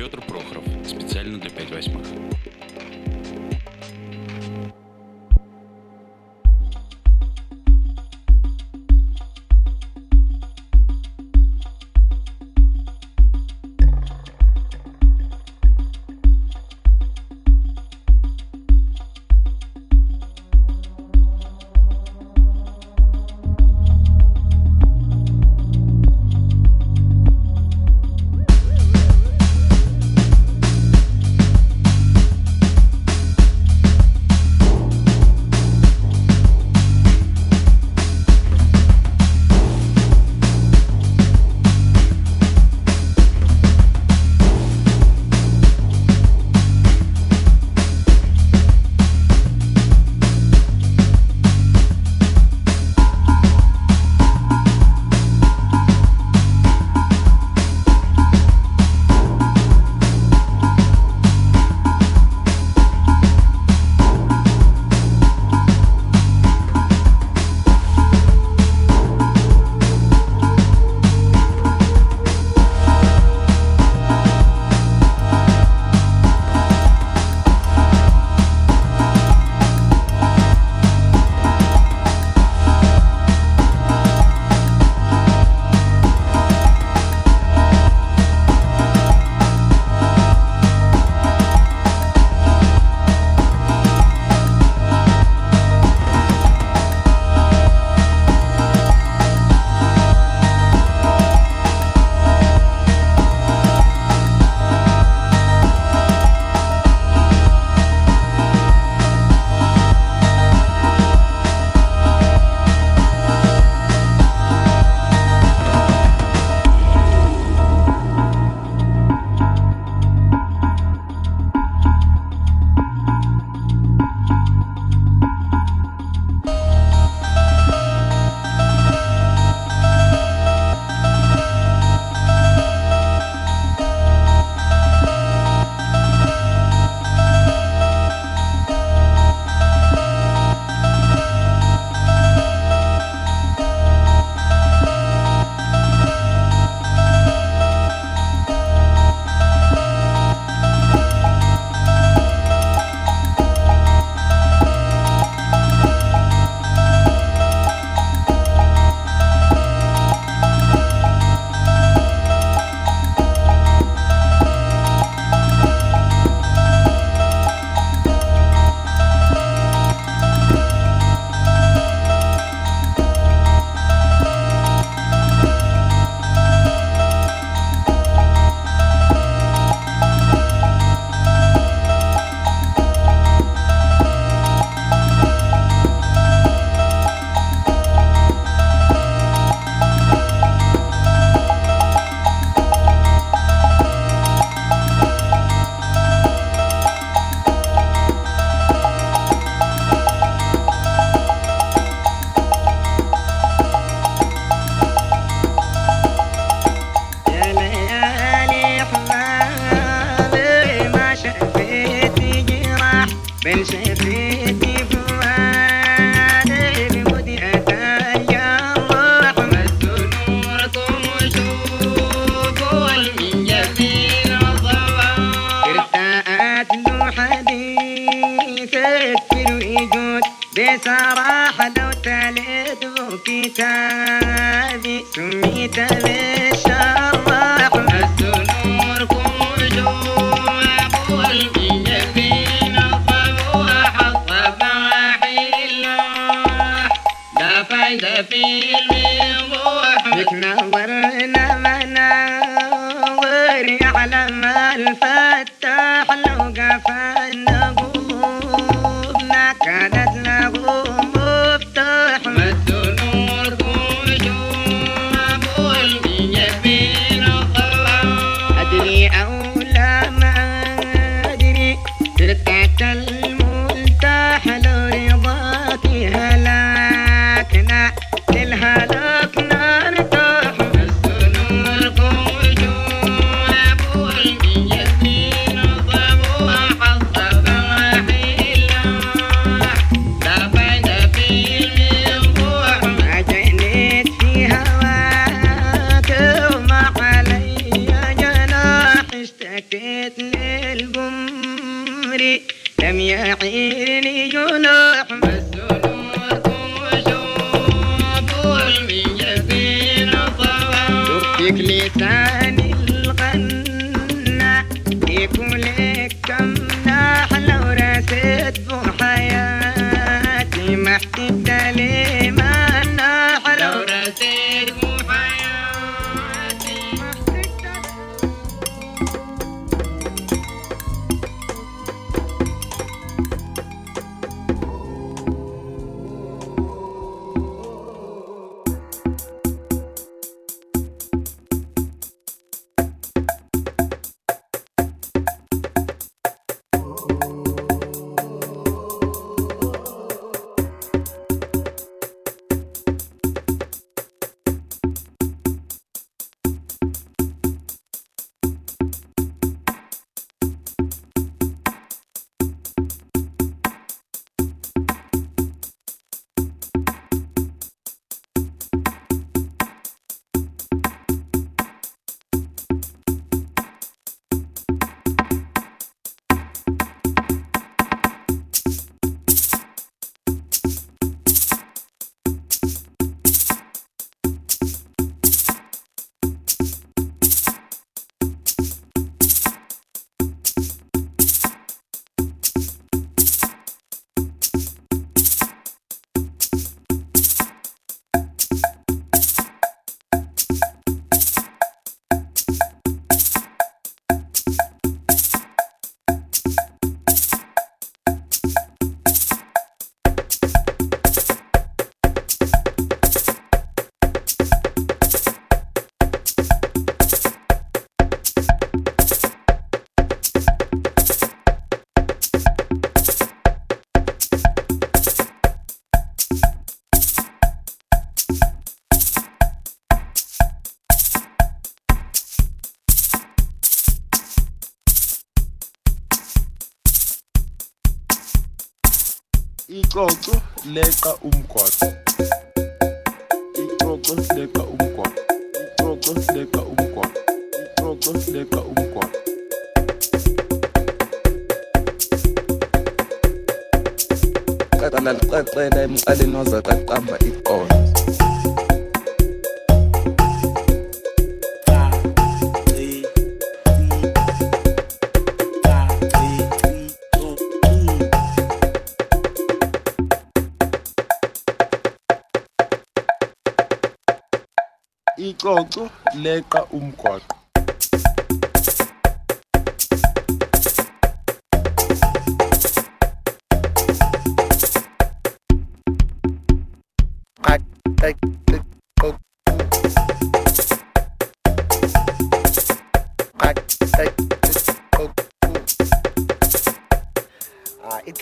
Петр Прохоров. Специально для 5 восьмых. ترى حلوت تلد بكتاب Picnic time. knows that e stammer it leqa umgoqo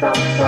ta.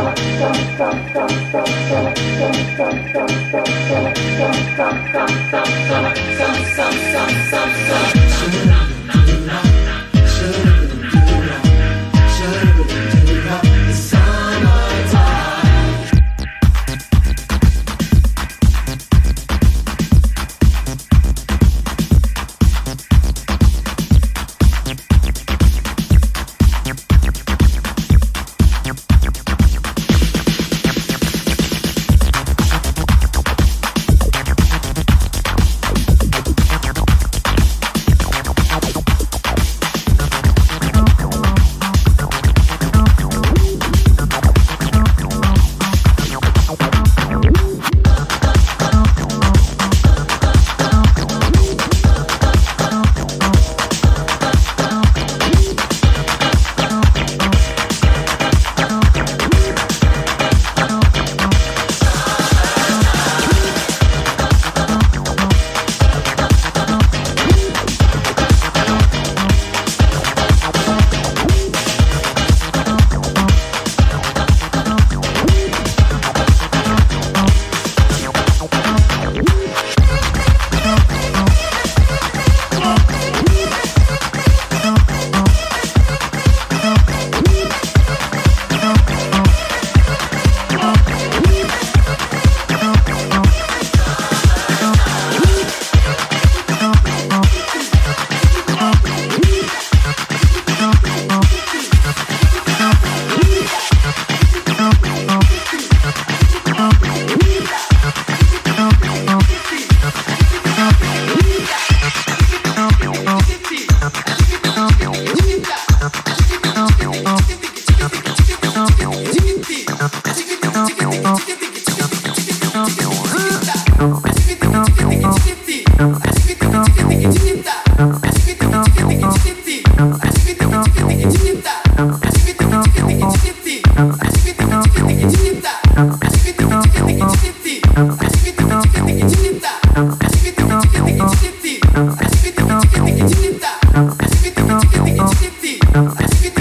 Man.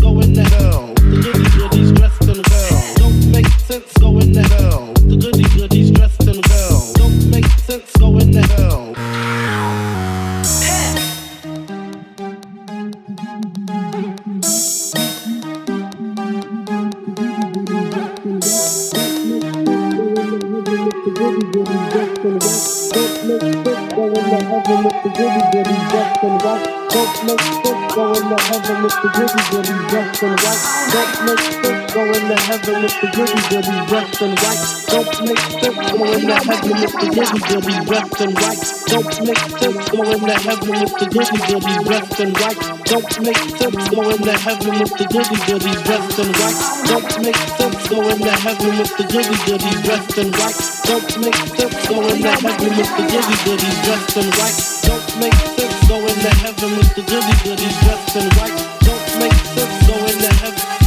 going to hell. Dressed in white. Don't make sense going to heaven with the goody goody dressed in white. Don't make sense going to heaven with the goody goody dressed in white. Don't make sense going to heaven with the goody goody dressed in white. Don't make sense going to heaven with the goody goody dressed in white. Don't make sense going to heaven with the goody goody dressed in white. Don't make sense going to heaven with the goody goody dressed in white. Don't make sense going to heaven with the goody goody dressed in white. Don't sense going to heaven.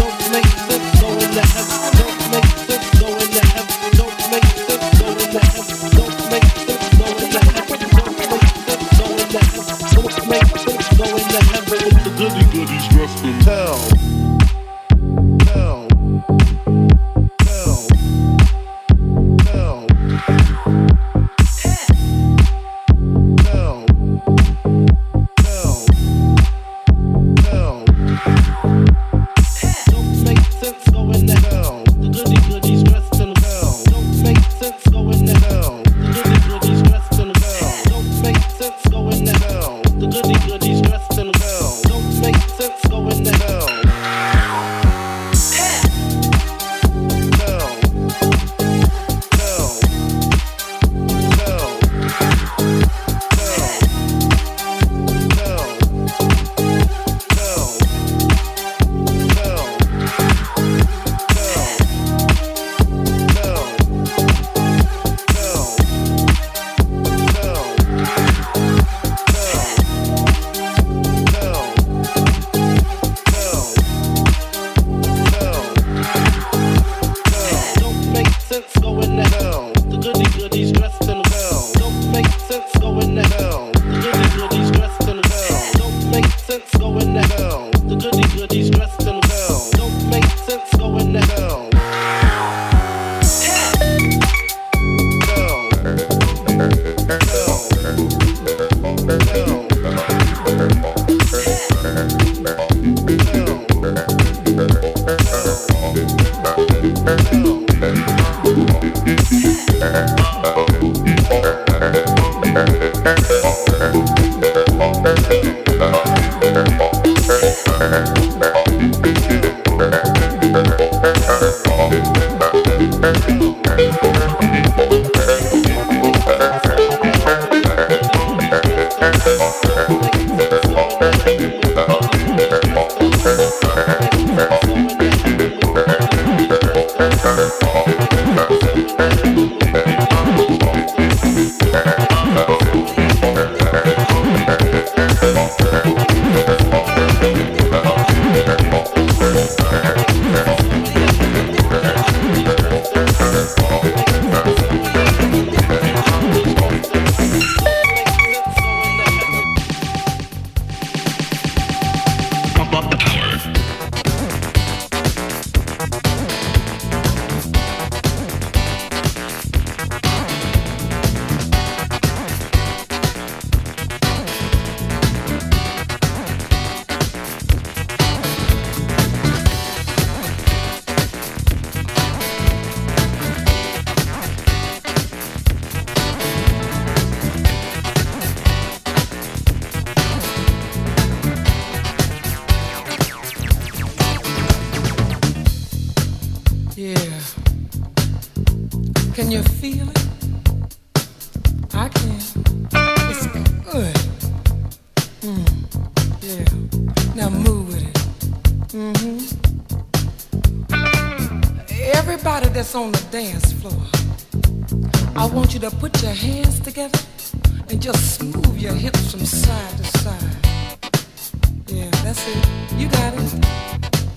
On the dance floor, I want you to put your hands together and just move your hips from side to side. Yeah, that's it. You got it.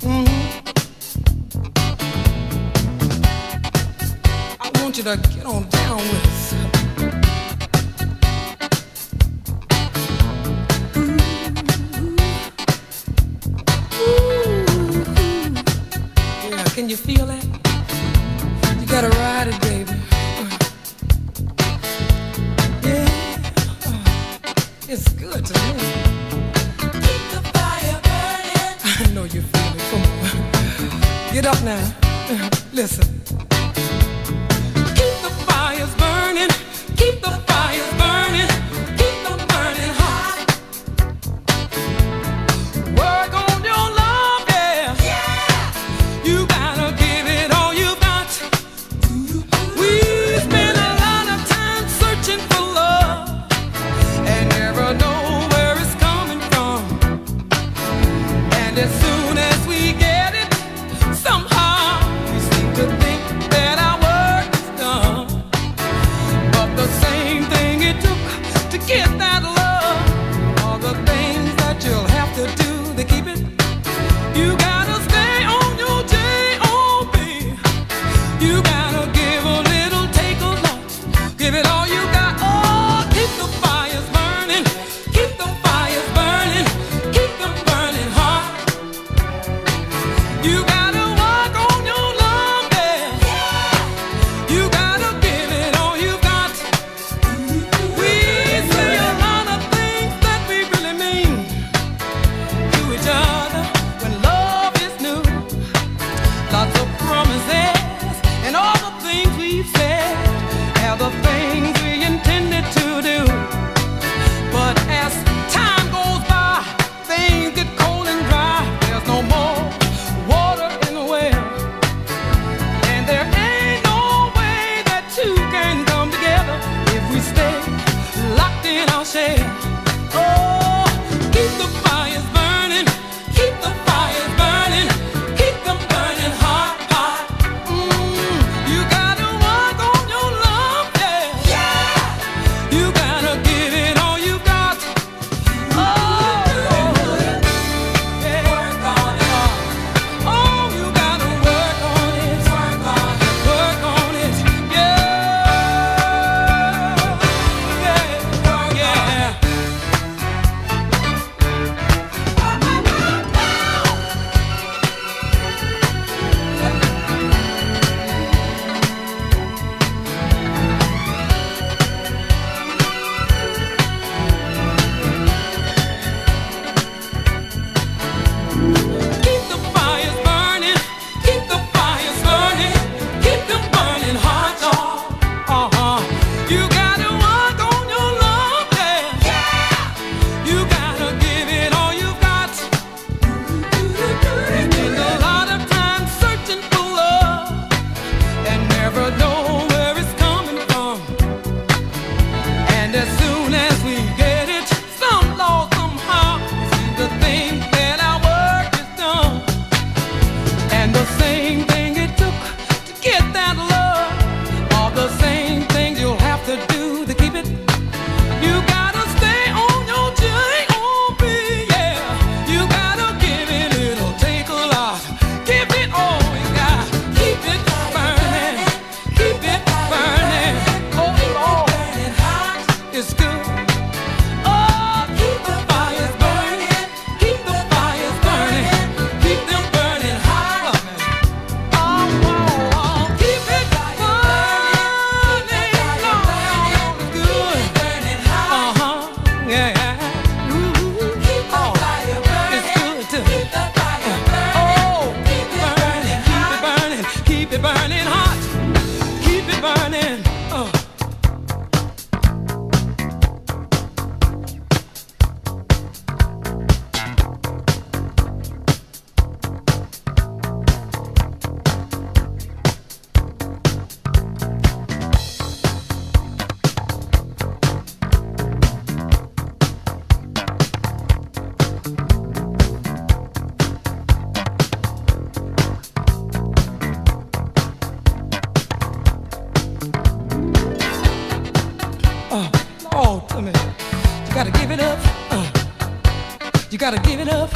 Mm-hmm. I want you to get on down with us. Gotta give it up,